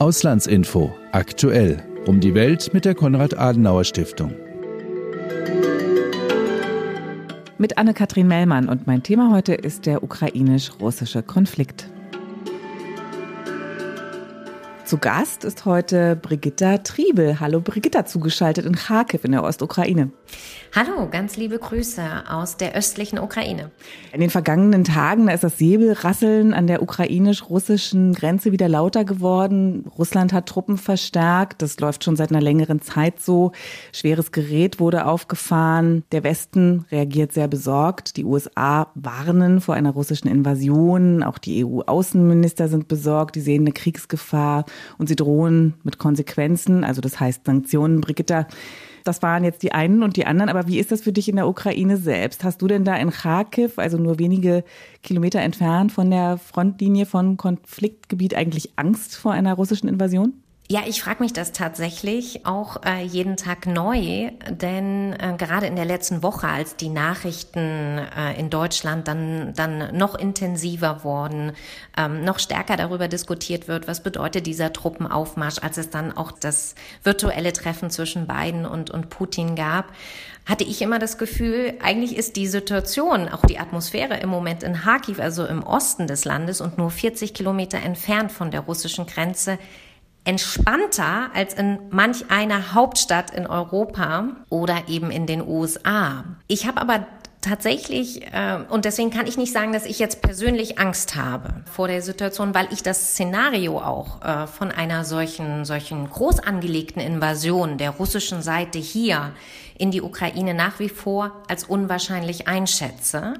Auslandsinfo aktuell um die Welt mit der Konrad-Adenauer-Stiftung. Mit Anne-Kathrin Mellmann und mein Thema heute ist der ukrainisch-russische Konflikt. Zu Gast ist heute Brigitta Triebel. Hallo Brigitta, zugeschaltet in Kharkiv in der Ostukraine. Hallo, ganz liebe Grüße aus der östlichen Ukraine. In den vergangenen Tagen da ist das Säbelrasseln an der ukrainisch-russischen Grenze wieder lauter geworden. Russland hat Truppen verstärkt. Das läuft schon seit einer längeren Zeit so. Schweres Gerät wurde aufgefahren. Der Westen reagiert sehr besorgt. Die USA warnen vor einer russischen Invasion. Auch die EU-Außenminister sind besorgt. Die sehen eine Kriegsgefahr und sie drohen mit Konsequenzen. Also das heißt Sanktionen. Brigitta, das waren jetzt die einen und die anderen. Aber wie ist das für dich in der Ukraine selbst? Hast du denn da in Kharkiv, also nur wenige Kilometer entfernt von der Frontlinie von Konfliktgebiet, eigentlich Angst vor einer russischen Invasion? Ja, ich frage mich das tatsächlich auch äh, jeden Tag neu, denn äh, gerade in der letzten Woche, als die Nachrichten äh, in Deutschland dann, dann noch intensiver wurden, ähm, noch stärker darüber diskutiert wird, was bedeutet dieser Truppenaufmarsch, als es dann auch das virtuelle Treffen zwischen Biden und, und Putin gab, hatte ich immer das Gefühl, eigentlich ist die Situation, auch die Atmosphäre im Moment in Kharkiv, also im Osten des Landes und nur 40 Kilometer entfernt von der russischen Grenze, entspannter als in manch einer Hauptstadt in Europa oder eben in den USA. Ich habe aber tatsächlich, äh, und deswegen kann ich nicht sagen, dass ich jetzt persönlich Angst habe vor der Situation, weil ich das Szenario auch äh, von einer solchen, solchen groß angelegten Invasion der russischen Seite hier in die Ukraine nach wie vor als unwahrscheinlich einschätze.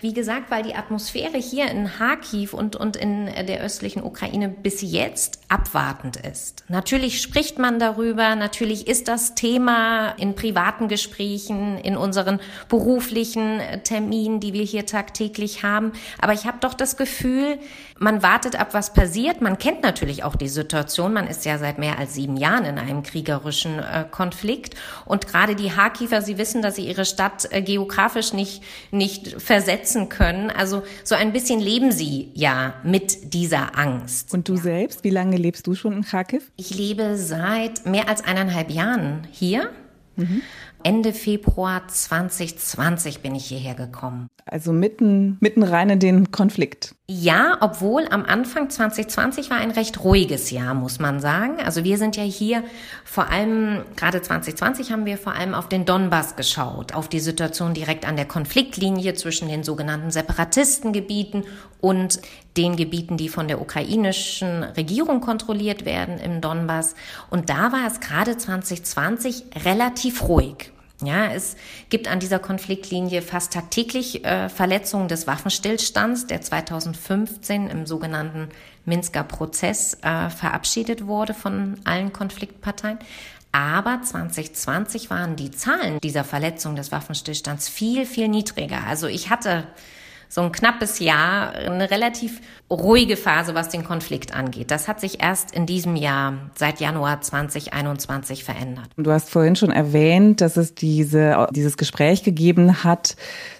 Wie gesagt, weil die Atmosphäre hier in Kharkiv und, und in der östlichen Ukraine bis jetzt abwartend ist. Natürlich spricht man darüber, natürlich ist das Thema in privaten Gesprächen, in unseren beruflichen Terminen, die wir hier tagtäglich haben. Aber ich habe doch das Gefühl, man wartet ab, was passiert. Man kennt natürlich auch die Situation. Man ist ja seit mehr als sieben Jahren in einem kriegerischen äh, Konflikt. Und gerade die Kharkiver, sie wissen, dass sie ihre Stadt äh, geografisch nicht, nicht versetzen können. Also so ein bisschen leben sie ja mit dieser Angst. Und du selbst, wie lange lebst du schon in Kharkiv? Ich lebe seit mehr als eineinhalb Jahren hier. Mhm. Ende Februar 2020 bin ich hierher gekommen. Also mitten, mitten rein in den Konflikt. Ja, obwohl am Anfang 2020 war ein recht ruhiges Jahr, muss man sagen. Also wir sind ja hier vor allem, gerade 2020 haben wir vor allem auf den Donbass geschaut, auf die Situation direkt an der Konfliktlinie zwischen den sogenannten Separatistengebieten und den Gebieten, die von der ukrainischen Regierung kontrolliert werden im Donbass. Und da war es gerade 2020 relativ ruhig. Ja, es gibt an dieser Konfliktlinie fast tagtäglich äh, Verletzungen des Waffenstillstands, der 2015 im sogenannten Minsker Prozess äh, verabschiedet wurde von allen Konfliktparteien. Aber 2020 waren die Zahlen dieser Verletzung des Waffenstillstands viel, viel niedriger. Also ich hatte so ein knappes Jahr eine relativ ruhige Phase, was den Konflikt angeht. Das hat sich erst in diesem Jahr, seit Januar 2021, verändert. Du hast vorhin schon erwähnt, dass es diese, dieses Gespräch gegeben hat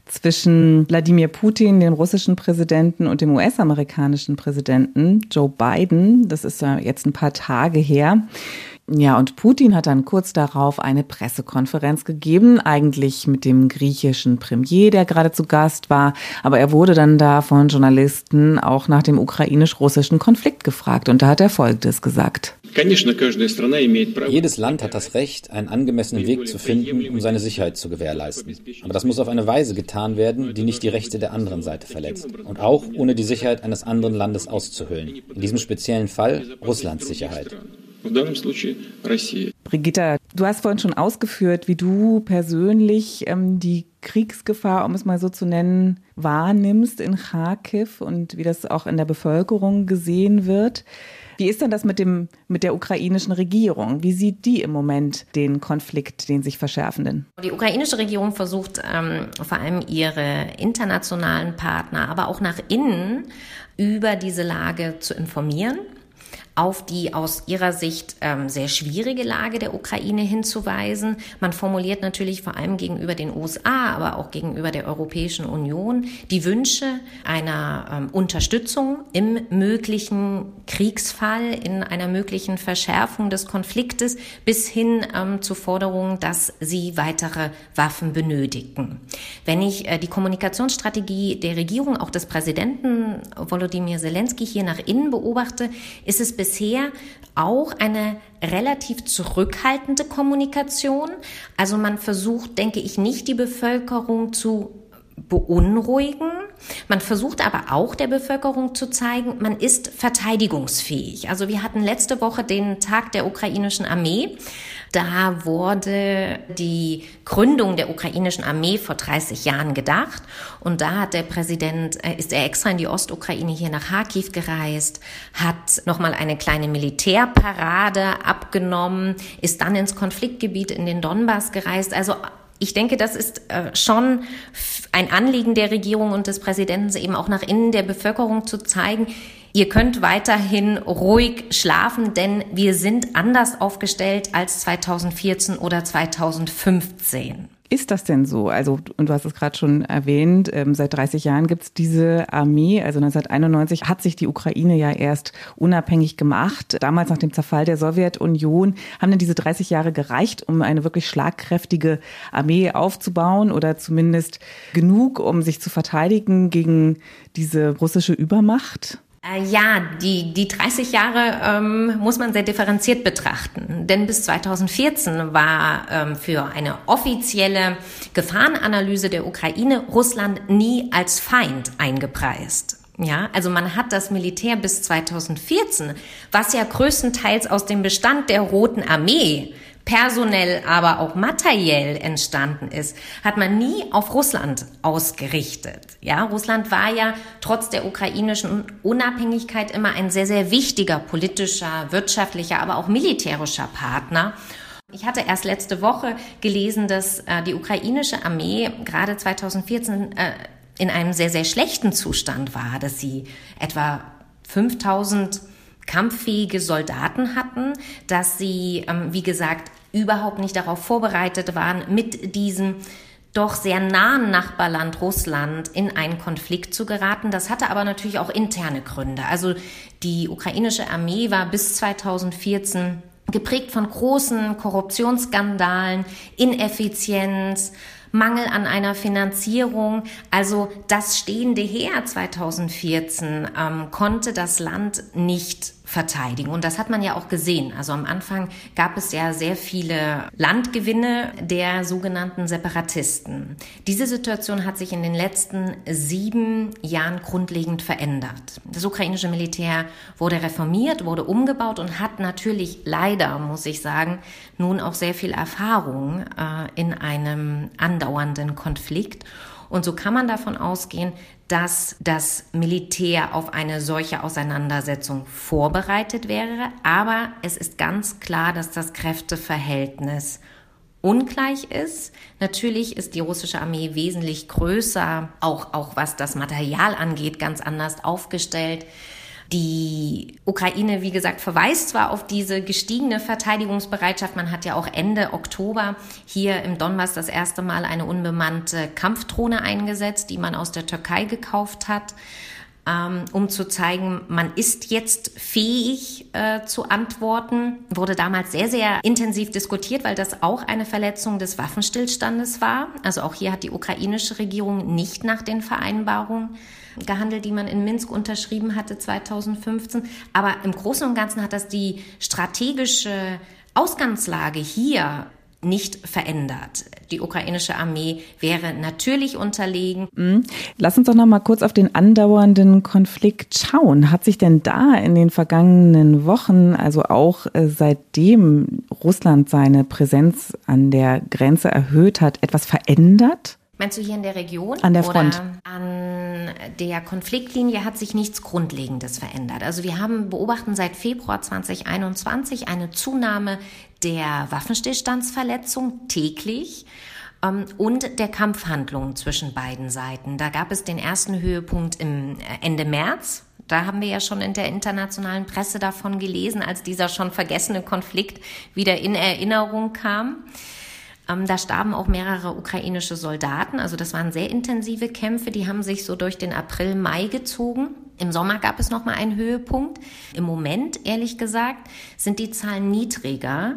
zwischen Wladimir Putin, dem russischen Präsidenten, und dem US-amerikanischen Präsidenten Joe Biden. Das ist jetzt ein paar Tage her. Ja, und Putin hat dann kurz darauf eine Pressekonferenz gegeben, eigentlich mit dem griechischen Premier, der gerade zu Gast war. Aber er wurde dann da von Journalisten auch nach dem ukrainisch-russischen Konflikt gefragt. Und da hat er Folgendes gesagt. Jedes Land hat das Recht, einen angemessenen Weg zu finden, um seine Sicherheit zu gewährleisten. Aber das muss auf eine Weise getan werden, die nicht die Rechte der anderen Seite verletzt. Und auch ohne die Sicherheit eines anderen Landes auszuhöhlen. In diesem speziellen Fall Russlands Sicherheit. Brigitta, du hast vorhin schon ausgeführt, wie du persönlich ähm, die Kriegsgefahr, um es mal so zu nennen, wahrnimmst in Kharkiv und wie das auch in der Bevölkerung gesehen wird. Wie ist denn das mit dem, mit der ukrainischen Regierung? Wie sieht die im Moment den Konflikt, den sich verschärfenden? Die ukrainische Regierung versucht ähm, vor allem ihre internationalen Partner, aber auch nach innen über diese Lage zu informieren auf die aus ihrer Sicht ähm, sehr schwierige Lage der Ukraine hinzuweisen. Man formuliert natürlich vor allem gegenüber den USA, aber auch gegenüber der Europäischen Union die Wünsche einer ähm, Unterstützung im möglichen Kriegsfall, in einer möglichen Verschärfung des Konfliktes bis hin ähm, zu Forderungen, dass sie weitere Waffen benötigen. Wenn ich äh, die Kommunikationsstrategie der Regierung, auch des Präsidenten Volodymyr Zelensky hier nach innen beobachte, ist es bisher auch eine relativ zurückhaltende Kommunikation. Also man versucht, denke ich, nicht die Bevölkerung zu beunruhigen. Man versucht aber auch der Bevölkerung zu zeigen, man ist verteidigungsfähig. Also wir hatten letzte Woche den Tag der ukrainischen Armee. Da wurde die Gründung der ukrainischen Armee vor 30 Jahren gedacht. Und da hat der Präsident, äh, ist er extra in die Ostukraine hier nach Kharkiv gereist, hat nochmal eine kleine Militärparade abgenommen, ist dann ins Konfliktgebiet in den Donbass gereist. Also ich denke, das ist äh, schon ein Anliegen der Regierung und des Präsidenten, eben auch nach innen der Bevölkerung zu zeigen, Ihr könnt weiterhin ruhig schlafen, denn wir sind anders aufgestellt als 2014 oder 2015. Ist das denn so? Also, und du hast es gerade schon erwähnt, ähm, seit 30 Jahren gibt es diese Armee. Also 1991 hat sich die Ukraine ja erst unabhängig gemacht. Damals nach dem Zerfall der Sowjetunion haben denn diese 30 Jahre gereicht, um eine wirklich schlagkräftige Armee aufzubauen oder zumindest genug, um sich zu verteidigen gegen diese russische Übermacht? Äh, ja, die, die 30 Jahre ähm, muss man sehr differenziert betrachten. Denn bis 2014 war ähm, für eine offizielle Gefahrenanalyse der Ukraine Russland nie als Feind eingepreist. Ja, also man hat das Militär bis 2014, was ja größtenteils aus dem Bestand der Roten Armee personell, aber auch materiell entstanden ist, hat man nie auf Russland ausgerichtet. Ja, Russland war ja trotz der ukrainischen Unabhängigkeit immer ein sehr, sehr wichtiger politischer, wirtschaftlicher, aber auch militärischer Partner. Ich hatte erst letzte Woche gelesen, dass äh, die ukrainische Armee gerade 2014 äh, in einem sehr, sehr schlechten Zustand war, dass sie etwa 5000 kampffähige Soldaten hatten, dass sie, ähm, wie gesagt, überhaupt nicht darauf vorbereitet waren, mit diesem doch sehr nahen Nachbarland Russland in einen Konflikt zu geraten. Das hatte aber natürlich auch interne Gründe. Also die ukrainische Armee war bis 2014 geprägt von großen Korruptionsskandalen, Ineffizienz, Mangel an einer Finanzierung. Also das stehende Heer 2014 ähm, konnte das Land nicht verteidigen. Und das hat man ja auch gesehen. Also am Anfang gab es ja sehr viele Landgewinne der sogenannten Separatisten. Diese Situation hat sich in den letzten sieben Jahren grundlegend verändert. Das ukrainische Militär wurde reformiert, wurde umgebaut und hat natürlich leider, muss ich sagen, nun auch sehr viel Erfahrung äh, in einem andauernden Konflikt. Und so kann man davon ausgehen, dass das Militär auf eine solche Auseinandersetzung vorbereitet wäre. Aber es ist ganz klar, dass das Kräfteverhältnis ungleich ist. Natürlich ist die russische Armee wesentlich größer, auch, auch was das Material angeht, ganz anders aufgestellt. Die Ukraine, wie gesagt, verweist zwar auf diese gestiegene Verteidigungsbereitschaft. Man hat ja auch Ende Oktober hier im Donbass das erste Mal eine unbemannte Kampfdrohne eingesetzt, die man aus der Türkei gekauft hat ähm, um zu zeigen, man ist jetzt fähig äh, zu antworten. Wurde damals sehr, sehr intensiv diskutiert, weil das auch eine Verletzung des Waffenstillstandes war. Also auch hier hat die ukrainische Regierung nicht nach den Vereinbarungen gehandelt, die man in Minsk unterschrieben hatte 2015. Aber im Großen und Ganzen hat das die strategische Ausgangslage hier nicht verändert. Die ukrainische Armee wäre natürlich unterlegen. Mhm. Lass uns doch noch mal kurz auf den andauernden Konflikt schauen. Hat sich denn da in den vergangenen Wochen, also auch äh, seitdem Russland seine Präsenz an der Grenze erhöht hat, etwas verändert? Meinst du hier in der Region? An der Front. an der Konfliktlinie hat sich nichts Grundlegendes verändert. Also wir haben beobachten seit Februar 2021 eine Zunahme der Waffenstillstandsverletzung täglich ähm, und der Kampfhandlungen zwischen beiden Seiten. Da gab es den ersten Höhepunkt im äh, Ende März Da haben wir ja schon in der internationalen Presse davon gelesen, als dieser schon vergessene Konflikt wieder in Erinnerung kam. Ähm, da starben auch mehrere ukrainische Soldaten. Also das waren sehr intensive Kämpfe. Die haben sich so durch den April, Mai gezogen. Im Sommer gab es noch mal einen Höhepunkt. Im Moment, ehrlich gesagt, sind die Zahlen niedriger.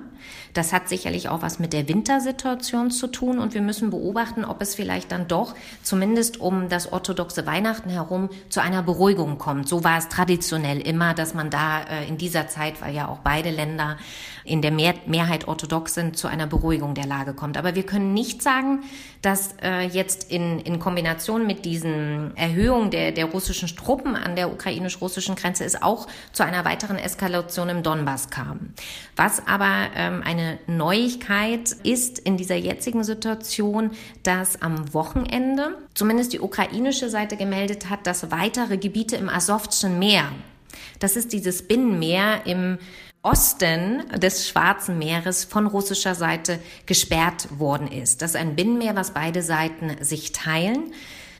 Das hat sicherlich auch was mit der Wintersituation zu tun und wir müssen beobachten, ob es vielleicht dann doch zumindest um das orthodoxe Weihnachten herum zu einer Beruhigung kommt. So war es traditionell immer, dass man da äh, in dieser Zeit, weil ja auch beide Länder in der Mehr Mehrheit orthodox sind, zu einer Beruhigung der Lage kommt. Aber wir können nicht sagen, dass äh, jetzt in, in Kombination mit diesen Erhöhungen der, der russischen Truppen an der ukrainisch-russischen Grenze es auch zu einer weiteren Eskalation im Donbass kam. Was aber ähm, eine Neuigkeit ist in dieser jetzigen Situation, dass am Wochenende zumindest die ukrainische Seite gemeldet hat, dass weitere Gebiete im Asowschen Meer, das ist dieses Binnenmeer im Osten des Schwarzen Meeres von russischer Seite gesperrt worden ist. Das ist ein Binnenmeer, was beide Seiten sich teilen.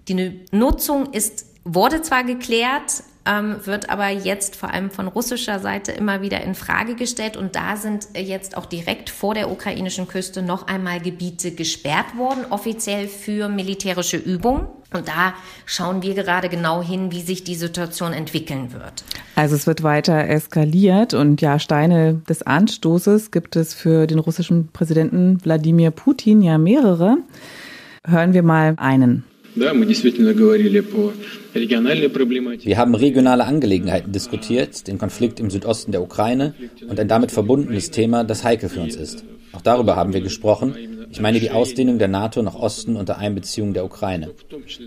Die Nutzung ist, wurde zwar geklärt, ähm, wird aber jetzt vor allem von russischer Seite immer wieder in Frage gestellt. Und da sind jetzt auch direkt vor der ukrainischen Küste noch einmal Gebiete gesperrt worden, offiziell für militärische Übungen. Und da schauen wir gerade genau hin, wie sich die Situation entwickeln wird. Also es wird weiter eskaliert und ja, Steine des Anstoßes gibt es für den russischen Präsidenten Wladimir Putin ja mehrere. Hören wir mal einen. Wir haben regionale Angelegenheiten diskutiert, den Konflikt im Südosten der Ukraine und ein damit verbundenes Thema, das heikel für uns ist. Auch darüber haben wir gesprochen. Ich meine die Ausdehnung der NATO nach Osten unter Einbeziehung der Ukraine.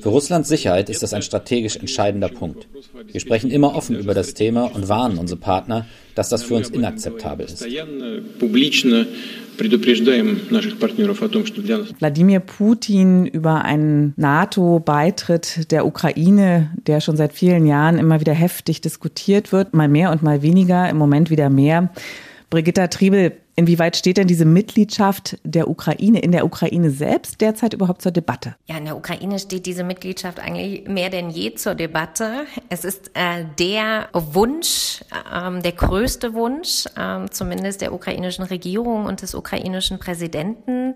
Für Russlands Sicherheit ist das ein strategisch entscheidender Punkt. Wir sprechen immer offen über das Thema und warnen unsere Partner, dass das für uns inakzeptabel ist. Wladimir Putin über einen NATO-Beitritt der Ukraine, der schon seit vielen Jahren immer wieder heftig diskutiert wird, mal mehr und mal weniger, im Moment wieder mehr. Brigitta Triebel, Inwieweit steht denn diese Mitgliedschaft der Ukraine in der Ukraine selbst derzeit überhaupt zur Debatte? Ja, in der Ukraine steht diese Mitgliedschaft eigentlich mehr denn je zur Debatte. Es ist äh, der Wunsch, äh, der größte Wunsch, äh, zumindest der ukrainischen Regierung und des ukrainischen Präsidenten.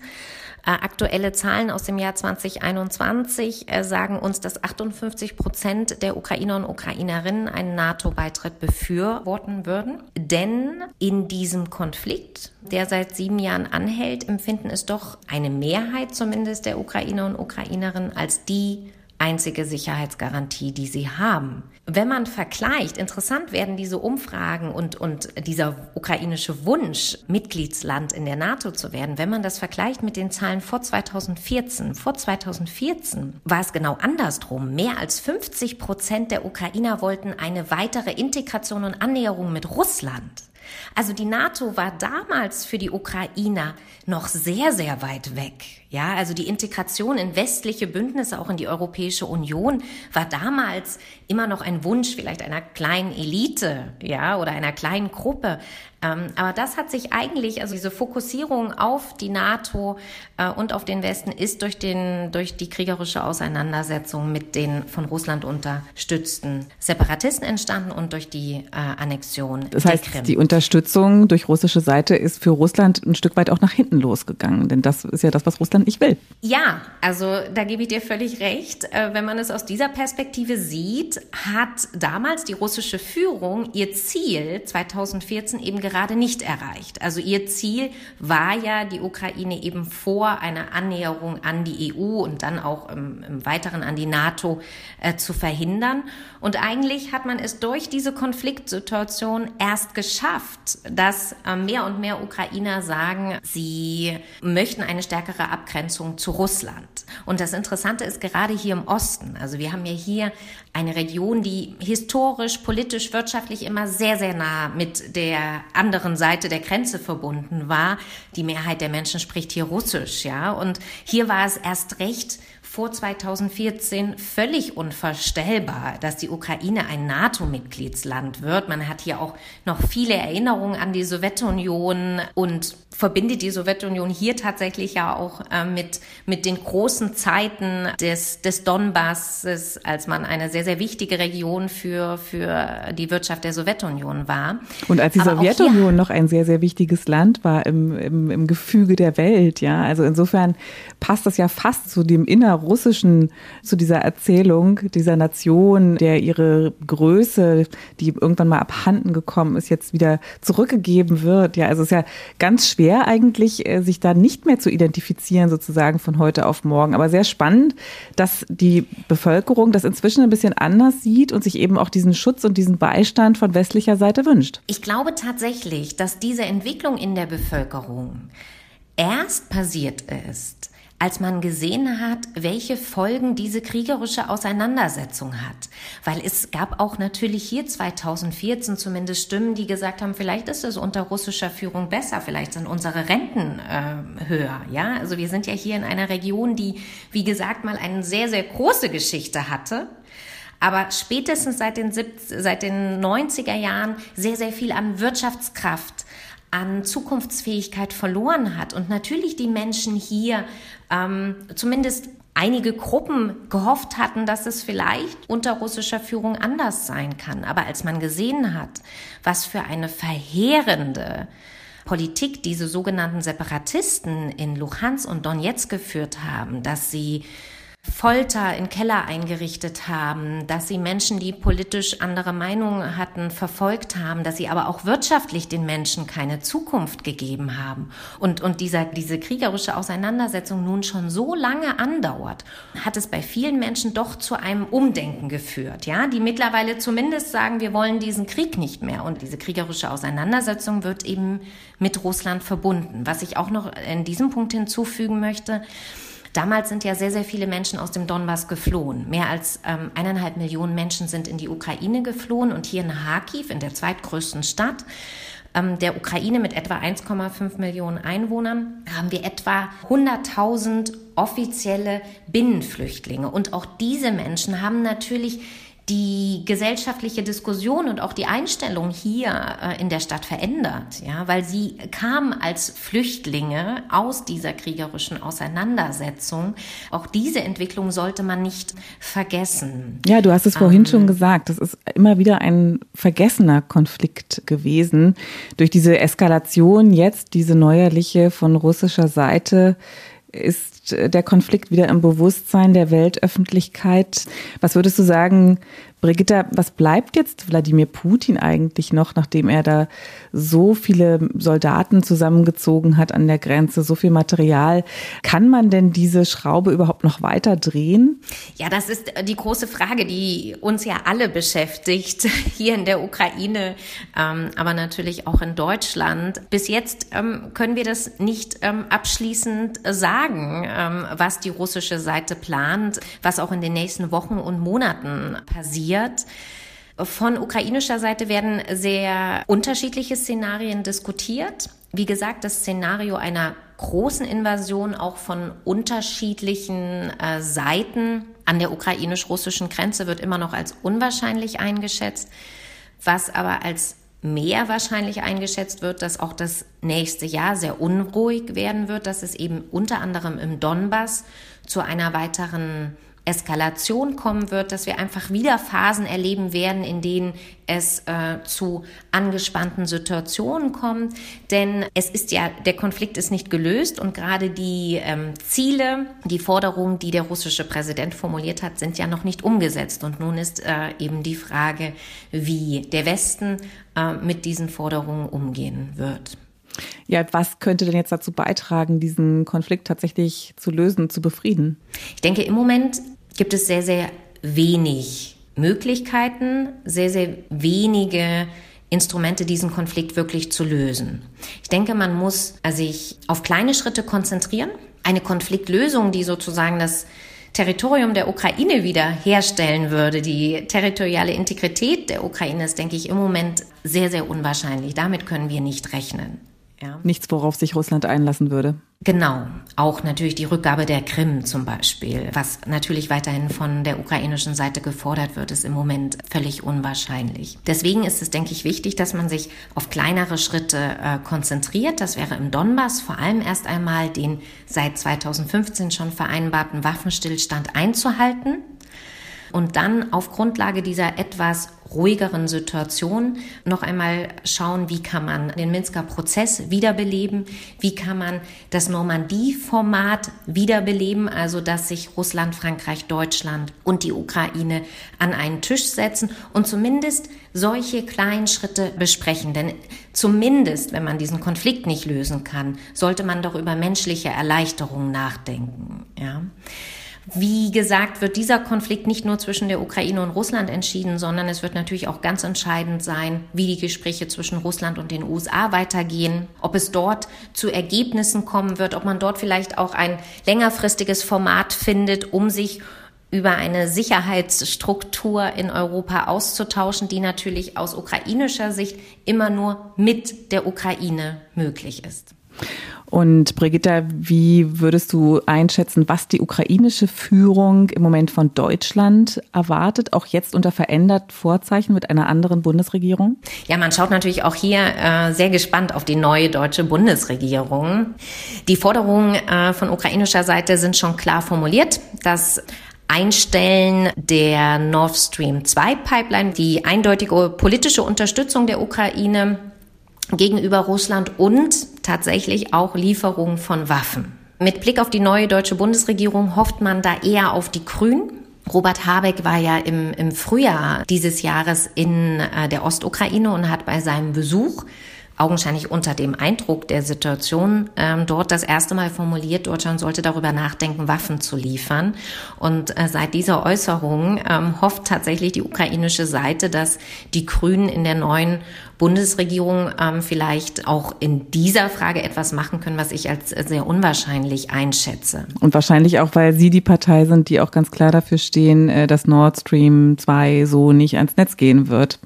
Äh, aktuelle Zahlen aus dem Jahr 2021 äh, sagen uns, dass 58 Prozent der Ukrainer und Ukrainerinnen einen NATO-Beitritt befürworten würden. Denn in diesem Konflikt, der seit sieben Jahren anhält, empfinden es doch eine Mehrheit zumindest der Ukrainer und Ukrainerinnen als die einzige Sicherheitsgarantie, die sie haben. Wenn man vergleicht, interessant werden diese Umfragen und, und dieser ukrainische Wunsch, Mitgliedsland in der NATO zu werden, wenn man das vergleicht mit den Zahlen vor 2014. Vor 2014 war es genau andersrum. Mehr als 50 Prozent der Ukrainer wollten eine weitere Integration und Annäherung mit Russland. Also die NATO war damals für die Ukrainer noch sehr, sehr weit weg. Ja, also die Integration in westliche Bündnisse, auch in die Europäische Union, war damals immer noch ein Wunsch vielleicht einer kleinen Elite, ja, oder einer kleinen Gruppe. Ähm, aber das hat sich eigentlich, also diese Fokussierung auf die NATO äh, und auf den Westen ist durch den, durch die kriegerische Auseinandersetzung mit den von Russland unterstützten Separatisten entstanden und durch die äh, Annexion das heißt, Krim. Die Unterstützung durch russische Seite ist für Russland ein Stück weit auch nach hinten losgegangen, denn das ist ja das, was Russland nicht will. Ja, also da gebe ich dir völlig recht. Äh, wenn man es aus dieser Perspektive sieht, hat damals die russische Führung ihr Ziel 2014 eben gerade nicht erreicht. Also ihr Ziel war ja, die Ukraine eben vor einer Annäherung an die EU und dann auch im, im Weiteren an die NATO äh, zu verhindern. Und eigentlich hat man es durch diese Konfliktsituation erst geschafft, dass äh, mehr und mehr Ukrainer sagen, sie möchten eine stärkere Abgrenzung zu Russland. Und das Interessante ist gerade hier im Osten, also wir haben ja hier eine Region, die historisch, politisch, wirtschaftlich immer sehr, sehr nah mit der anderen Seite der Grenze verbunden war. Die Mehrheit der Menschen spricht hier Russisch, ja. Und hier war es erst recht vor 2014 völlig unvorstellbar, dass die Ukraine ein NATO-Mitgliedsland wird. Man hat hier auch noch viele Erinnerungen an die Sowjetunion und verbindet die Sowjetunion hier tatsächlich ja auch äh, mit, mit den großen Zeiten des, des Donbasses, als man eine sehr, sehr wichtige Region für, für die Wirtschaft der Sowjetunion war. Und als die Aber Sowjetunion noch ein sehr, sehr wichtiges Land war im, im, im Gefüge der Welt, ja. Also insofern passt das ja fast zu dem innerrussischen, zu dieser Erzählung dieser Nation, der ihre Größe, die irgendwann mal abhanden gekommen ist, jetzt wieder zurückgegeben wird. Ja, also es ist ja ganz schwer eigentlich, äh, sich da nicht mehr zu identifizieren, sozusagen von heute auf morgen. Aber sehr spannend, dass die Bevölkerung das inzwischen ein bisschen anders sieht und sich eben auch diesen Schutz und diesen Beistand von westlicher Seite wünscht. Ich glaube tatsächlich, dass diese Entwicklung in der Bevölkerung erst passiert ist, als man gesehen hat, welche Folgen diese kriegerische Auseinandersetzung hat. Weil es gab auch natürlich hier 2014 zumindest Stimmen, die gesagt haben, vielleicht ist es unter russischer Führung besser, vielleicht sind unsere Renten äh, höher. Ja, also wir sind ja hier in einer Region, die, wie gesagt, mal eine sehr, sehr große Geschichte hatte. Aber spätestens seit den, seit den 90er Jahren sehr, sehr viel an Wirtschaftskraft, an Zukunftsfähigkeit verloren hat und natürlich die Menschen hier ähm, zumindest einige Gruppen gehofft hatten, dass es vielleicht unter russischer Führung anders sein kann. Aber als man gesehen hat, was für eine verheerende Politik diese sogenannten Separatisten in Luhansk und Donetsk geführt haben, dass sie Folter in Keller eingerichtet haben, dass sie Menschen, die politisch andere Meinungen hatten, verfolgt haben, dass sie aber auch wirtschaftlich den Menschen keine Zukunft gegeben haben. Und, und dieser, diese kriegerische Auseinandersetzung nun schon so lange andauert, hat es bei vielen Menschen doch zu einem Umdenken geführt, ja, die mittlerweile zumindest sagen, wir wollen diesen Krieg nicht mehr. Und diese kriegerische Auseinandersetzung wird eben mit Russland verbunden. Was ich auch noch in diesem Punkt hinzufügen möchte, Damals sind ja sehr, sehr viele Menschen aus dem Donbass geflohen. Mehr als ähm, eineinhalb Millionen Menschen sind in die Ukraine geflohen und hier in Kharkiv, in der zweitgrößten Stadt, ähm, der Ukraine mit etwa 1,5 Millionen Einwohnern haben wir etwa 100.000 offizielle Binnenflüchtlinge. Und auch diese Menschen haben natürlich die gesellschaftliche Diskussion und auch die Einstellung hier äh, in der Stadt verändert, ja, weil sie kamen als Flüchtlinge aus dieser kriegerischen Auseinandersetzung. Auch diese Entwicklung sollte man nicht vergessen. Ja, du hast es vorhin ähm, schon gesagt, das ist immer wieder ein vergessener Konflikt gewesen. Durch diese Eskalation jetzt, diese neuerliche von russischer Seite, ist der Konflikt wieder im Bewusstsein der Weltöffentlichkeit. Was würdest du sagen, Brigitta, was bleibt jetzt Wladimir Putin eigentlich noch, nachdem er da so viele Soldaten zusammengezogen hat an der Grenze, so viel Material? Kann man denn diese Schraube überhaupt noch weiter drehen? Ja, das ist die große Frage, die uns ja alle beschäftigt, hier in der Ukraine, ähm, aber natürlich auch in Deutschland. Bis jetzt ähm, können wir das nicht ähm, abschließend sagen, was die russische Seite plant, was auch in den nächsten Wochen und Monaten passiert. Von ukrainischer Seite werden sehr unterschiedliche Szenarien diskutiert. Wie gesagt, das Szenario einer großen Invasion auch von unterschiedlichen äh, Seiten an der ukrainisch-russischen Grenze wird immer noch als unwahrscheinlich eingeschätzt. Was aber als mehr wahrscheinlich eingeschätzt wird, dass auch das nächste Jahr sehr unruhig werden wird, dass es eben unter anderem im Donbass zu einer weiteren Eskalation kommen wird, dass wir einfach wieder Phasen erleben werden, in denen es äh, zu angespannten Situationen kommt. Denn es ist ja, der Konflikt ist nicht gelöst und gerade die ähm, Ziele, die Forderungen, die der russische Präsident formuliert hat, sind ja noch nicht umgesetzt. Und nun ist äh, eben die Frage, wie der Westen äh, mit diesen Forderungen umgehen wird. Ja, was könnte denn jetzt dazu beitragen, diesen Konflikt tatsächlich zu lösen, zu befrieden? Ich denke, im Moment gibt es sehr, sehr wenig Möglichkeiten, sehr, sehr wenige Instrumente, diesen Konflikt wirklich zu lösen. Ich denke, man muss sich auf kleine Schritte konzentrieren. Eine Konfliktlösung, die sozusagen das Territorium der Ukraine wieder herstellen würde, die territoriale Integrität der Ukraine ist, denke ich, im Moment sehr, sehr unwahrscheinlich. Damit können wir nicht rechnen. Ja. Nichts, worauf sich Russland einlassen würde. Genau, auch natürlich die Rückgabe der Krim zum Beispiel, was natürlich weiterhin von der ukrainischen Seite gefordert wird, ist im Moment völlig unwahrscheinlich. Deswegen ist es, denke ich, wichtig, dass man sich auf kleinere Schritte äh, konzentriert. Das wäre im Donbass vor allem erst einmal den seit 2015 schon vereinbarten Waffenstillstand einzuhalten und dann auf Grundlage dieser etwas ruhigeren Situation noch einmal schauen, wie kann man den Minsker Prozess wiederbeleben, wie kann man das Normandie-Format wiederbeleben, also dass sich Russland, Frankreich, Deutschland und die Ukraine an einen Tisch setzen und zumindest solche kleinen Schritte besprechen. Denn zumindest, wenn man diesen Konflikt nicht lösen kann, sollte man doch über menschliche Erleichterungen nachdenken. Ja. Wie gesagt, wird dieser Konflikt nicht nur zwischen der Ukraine und Russland entschieden, sondern es wird natürlich auch ganz entscheidend sein, wie die Gespräche zwischen Russland und den USA weitergehen, ob es dort zu Ergebnissen kommen wird, ob man dort vielleicht auch ein längerfristiges Format findet, um sich über eine Sicherheitsstruktur in Europa auszutauschen, die natürlich aus ukrainischer Sicht immer nur mit der Ukraine möglich ist. Und Brigitta, wie würdest du einschätzen, was die ukrainische Führung im Moment von Deutschland erwartet, auch jetzt unter verändert Vorzeichen mit einer anderen Bundesregierung? Ja, man schaut natürlich auch hier äh, sehr gespannt auf die neue deutsche Bundesregierung. Die Forderungen äh, von ukrainischer Seite sind schon klar formuliert. Das Einstellen der Nord Stream 2 Pipeline, die eindeutige politische Unterstützung der Ukraine gegenüber Russland und tatsächlich auch Lieferungen von Waffen. Mit Blick auf die neue deutsche Bundesregierung hofft man da eher auf die Grünen. Robert Habeck war ja im, im Frühjahr dieses Jahres in äh, der Ostukraine und hat bei seinem Besuch augenscheinlich unter dem Eindruck der Situation ähm, dort das erste Mal formuliert, Deutschland sollte darüber nachdenken, Waffen zu liefern. Und äh, seit dieser Äußerung ähm, hofft tatsächlich die ukrainische Seite, dass die Grünen in der neuen Bundesregierung ähm, vielleicht auch in dieser Frage etwas machen können, was ich als sehr unwahrscheinlich einschätze. Und wahrscheinlich auch, weil Sie die Partei sind, die auch ganz klar dafür stehen, äh, dass Nord Stream 2 so nicht ans Netz gehen wird.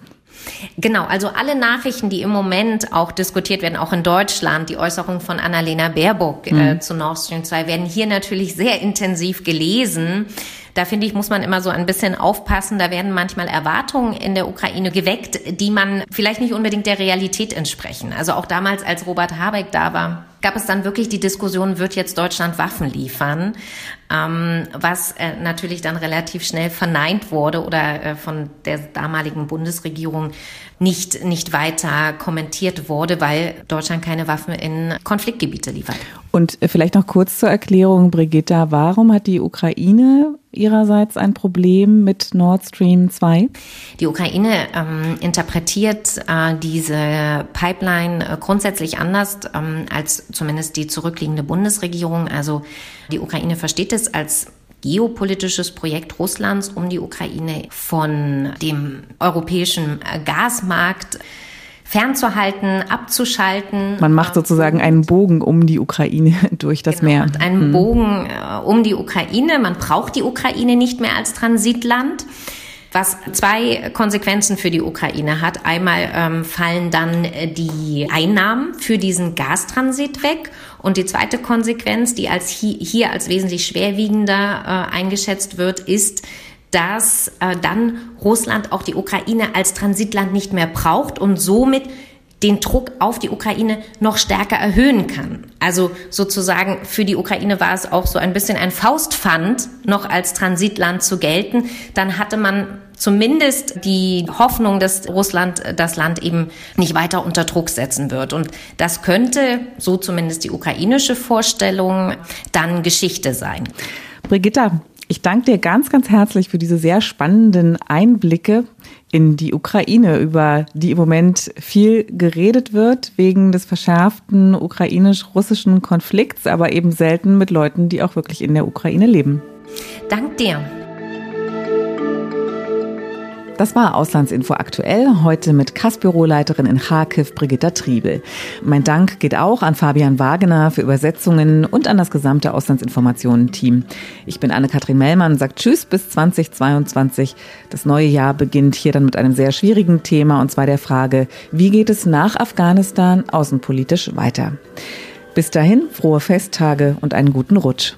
Genau, also alle Nachrichten, die im Moment auch diskutiert werden, auch in Deutschland, die Äußerung von Annalena Baerbock äh, mhm. äh, zu Nord Stream 2, werden hier natürlich sehr intensiv gelesen. Da finde ich, muss man immer so ein bisschen aufpassen. Da werden manchmal Erwartungen in der Ukraine geweckt, die man vielleicht nicht unbedingt der Realität entsprechen. Also auch damals, als Robert Habeck da war, gab es dann wirklich die Diskussion, wird jetzt Deutschland Waffen liefern, ähm, was äh, natürlich dann relativ schnell verneint wurde oder äh, von der damaligen Bundesregierung nicht, nicht weiter kommentiert wurde, weil Deutschland keine Waffen in Konfliktgebiete liefert. Und äh, vielleicht noch kurz zur Erklärung, Brigitta, warum hat die Ukraine ihrerseits ein Problem mit Nord Stream 2? Die Ukraine ähm, interpretiert äh, diese Pipeline äh, grundsätzlich anders ähm, als zumindest die zurückliegende Bundesregierung. Also die Ukraine versteht es als geopolitisches Projekt Russlands, um die Ukraine von dem europäischen Gasmarkt fernzuhalten, abzuschalten. Man macht sozusagen einen Bogen um die Ukraine durch das genau, Meer. Macht einen mhm. Bogen äh, um die Ukraine. Man braucht die Ukraine nicht mehr als Transitland. Was zwei Konsequenzen für die Ukraine hat. Einmal ähm, fallen dann äh, die Einnahmen für diesen Gastransit weg. Und die zweite Konsequenz, die als hier, hier als wesentlich schwerwiegender äh, eingeschätzt wird, ist, dass äh, dann Russland auch die Ukraine als Transitland nicht mehr braucht und somit den Druck auf die Ukraine noch stärker erhöhen kann. Also sozusagen für die Ukraine war es auch so ein bisschen ein Faustpfand, noch als Transitland zu gelten. Dann hatte man zumindest die Hoffnung, dass Russland das Land eben nicht weiter unter Druck setzen wird. Und das könnte, so zumindest die ukrainische Vorstellung, dann Geschichte sein. Brigitta, ich danke dir ganz, ganz herzlich für diese sehr spannenden Einblicke in die Ukraine, über die im Moment viel geredet wird wegen des verschärften ukrainisch-russischen Konflikts, aber eben selten mit Leuten, die auch wirklich in der Ukraine leben. Dank dir. Das war Auslandsinfo aktuell, heute mit Kassbüroleiterin in Kharkiv, Brigitta Triebel. Mein Dank geht auch an Fabian Wagener für Übersetzungen und an das gesamte Auslandsinformationen-Team. Ich bin Anne-Kathrin Mellmann, sagt Tschüss bis 2022. Das neue Jahr beginnt hier dann mit einem sehr schwierigen Thema, und zwar der Frage, wie geht es nach Afghanistan außenpolitisch weiter? Bis dahin, frohe Festtage und einen guten Rutsch.